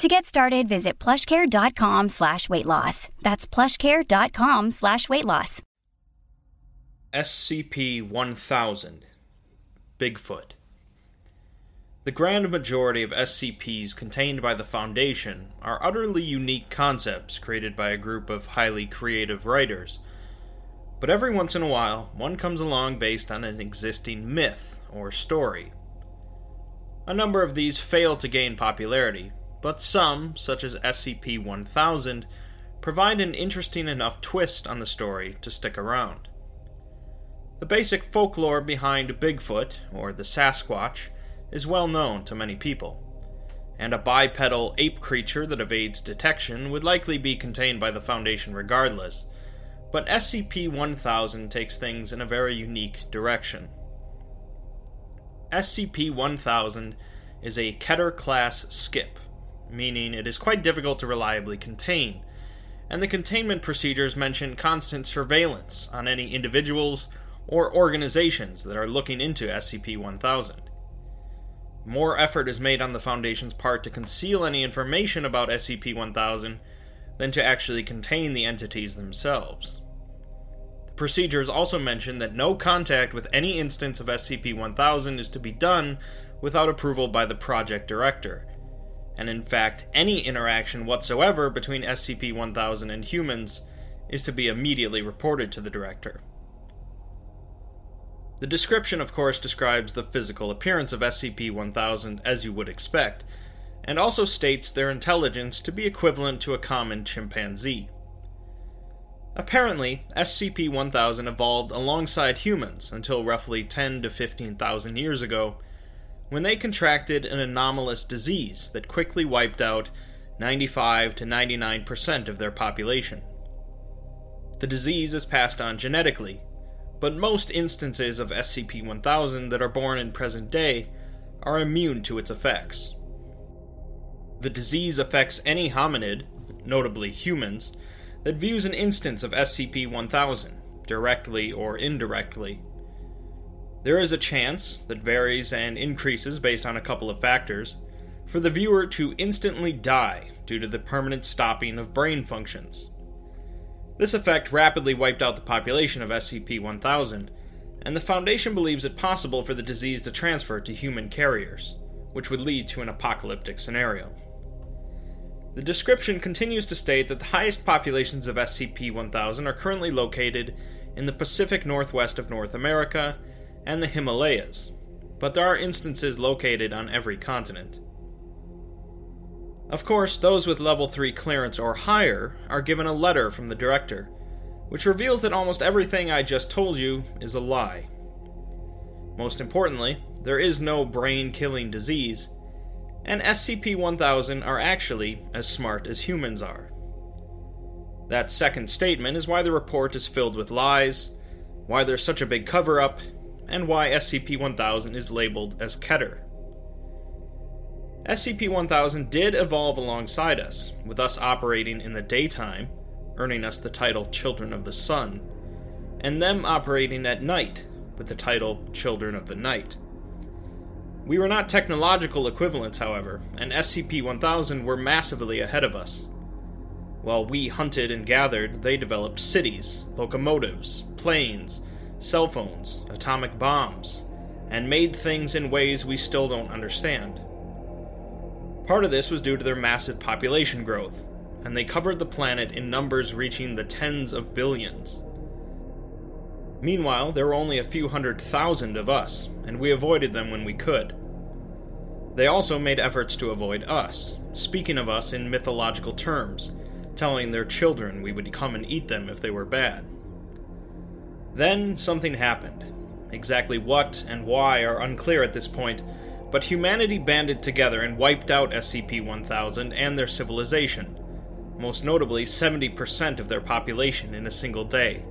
To get started, visit plushcare.com slash weight loss. That's plushcare.com slash weight loss. SCP-1000 Bigfoot The grand majority of SCPs contained by the Foundation are utterly unique concepts created by a group of highly creative writers. But every once in a while, one comes along based on an existing myth or story. A number of these fail to gain popularity, but some, such as SCP 1000, provide an interesting enough twist on the story to stick around. The basic folklore behind Bigfoot, or the Sasquatch, is well known to many people, and a bipedal ape creature that evades detection would likely be contained by the Foundation regardless, but SCP 1000 takes things in a very unique direction. SCP 1000 is a Keter class skip, meaning it is quite difficult to reliably contain, and the containment procedures mention constant surveillance on any individuals or organizations that are looking into SCP 1000. More effort is made on the Foundation's part to conceal any information about SCP 1000 than to actually contain the entities themselves. The procedures also mention that no contact with any instance of SCP 1000 is to be done without approval by the project director, and in fact, any interaction whatsoever between SCP 1000 and humans is to be immediately reported to the director. The description, of course, describes the physical appearance of SCP 1000 as you would expect, and also states their intelligence to be equivalent to a common chimpanzee. Apparently, SCP 1000 evolved alongside humans until roughly 10 to 15,000 years ago when they contracted an anomalous disease that quickly wiped out 95 to 99% of their population. The disease is passed on genetically, but most instances of SCP 1000 that are born in present day are immune to its effects. The disease affects any hominid, notably humans, that views an instance of SCP 1000, directly or indirectly, there is a chance, that varies and increases based on a couple of factors, for the viewer to instantly die due to the permanent stopping of brain functions. This effect rapidly wiped out the population of SCP 1000, and the Foundation believes it possible for the disease to transfer to human carriers, which would lead to an apocalyptic scenario. The description continues to state that the highest populations of SCP 1000 are currently located in the Pacific Northwest of North America and the Himalayas, but there are instances located on every continent. Of course, those with level 3 clearance or higher are given a letter from the director, which reveals that almost everything I just told you is a lie. Most importantly, there is no brain killing disease, and SCP 1000 are actually as smart as humans are. That second statement is why the report is filled with lies, why there's such a big cover up, and why SCP 1000 is labeled as Keter. SCP 1000 did evolve alongside us, with us operating in the daytime, earning us the title Children of the Sun, and them operating at night, with the title Children of the Night. We were not technological equivalents, however, and SCP 1000 were massively ahead of us. While we hunted and gathered, they developed cities, locomotives, planes, cell phones, atomic bombs, and made things in ways we still don't understand. Part of this was due to their massive population growth, and they covered the planet in numbers reaching the tens of billions. Meanwhile, there were only a few hundred thousand of us, and we avoided them when we could. They also made efforts to avoid us, speaking of us in mythological terms, telling their children we would come and eat them if they were bad. Then something happened. Exactly what and why are unclear at this point, but humanity banded together and wiped out SCP 1000 and their civilization, most notably 70% of their population in a single day.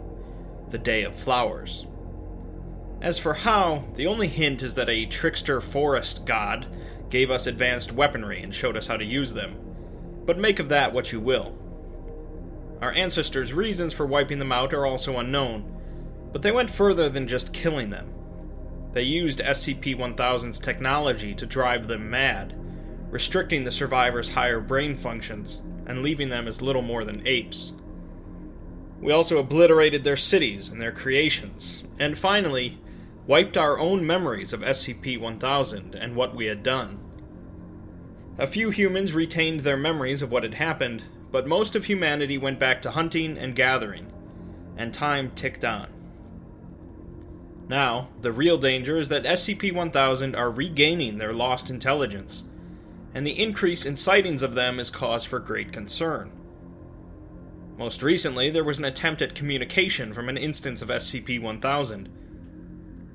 the Day of Flowers. As for how, the only hint is that a trickster forest god gave us advanced weaponry and showed us how to use them. But make of that what you will. Our ancestors' reasons for wiping them out are also unknown, but they went further than just killing them. They used SCP 1000's technology to drive them mad, restricting the survivors' higher brain functions and leaving them as little more than apes. We also obliterated their cities and their creations, and finally, wiped our own memories of SCP 1000 and what we had done. A few humans retained their memories of what had happened, but most of humanity went back to hunting and gathering, and time ticked on. Now, the real danger is that SCP 1000 are regaining their lost intelligence, and the increase in sightings of them is cause for great concern. Most recently, there was an attempt at communication from an instance of SCP 1000.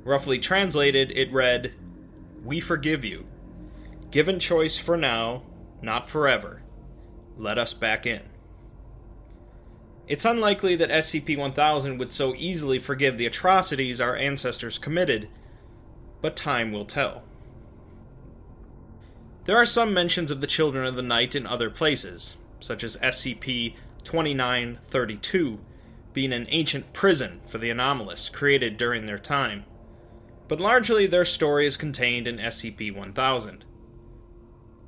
Roughly translated, it read, We forgive you. Given choice for now, not forever. Let us back in. It's unlikely that SCP 1000 would so easily forgive the atrocities our ancestors committed, but time will tell. There are some mentions of the Children of the Night in other places, such as SCP 2932 being an ancient prison for the anomalous created during their time, but largely their story is contained in SCP 1000.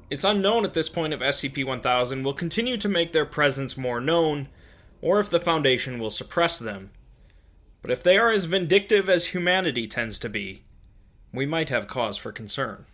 It's unknown at this point if SCP 1000 will continue to make their presence more known, or if the Foundation will suppress them. But if they are as vindictive as humanity tends to be, we might have cause for concern.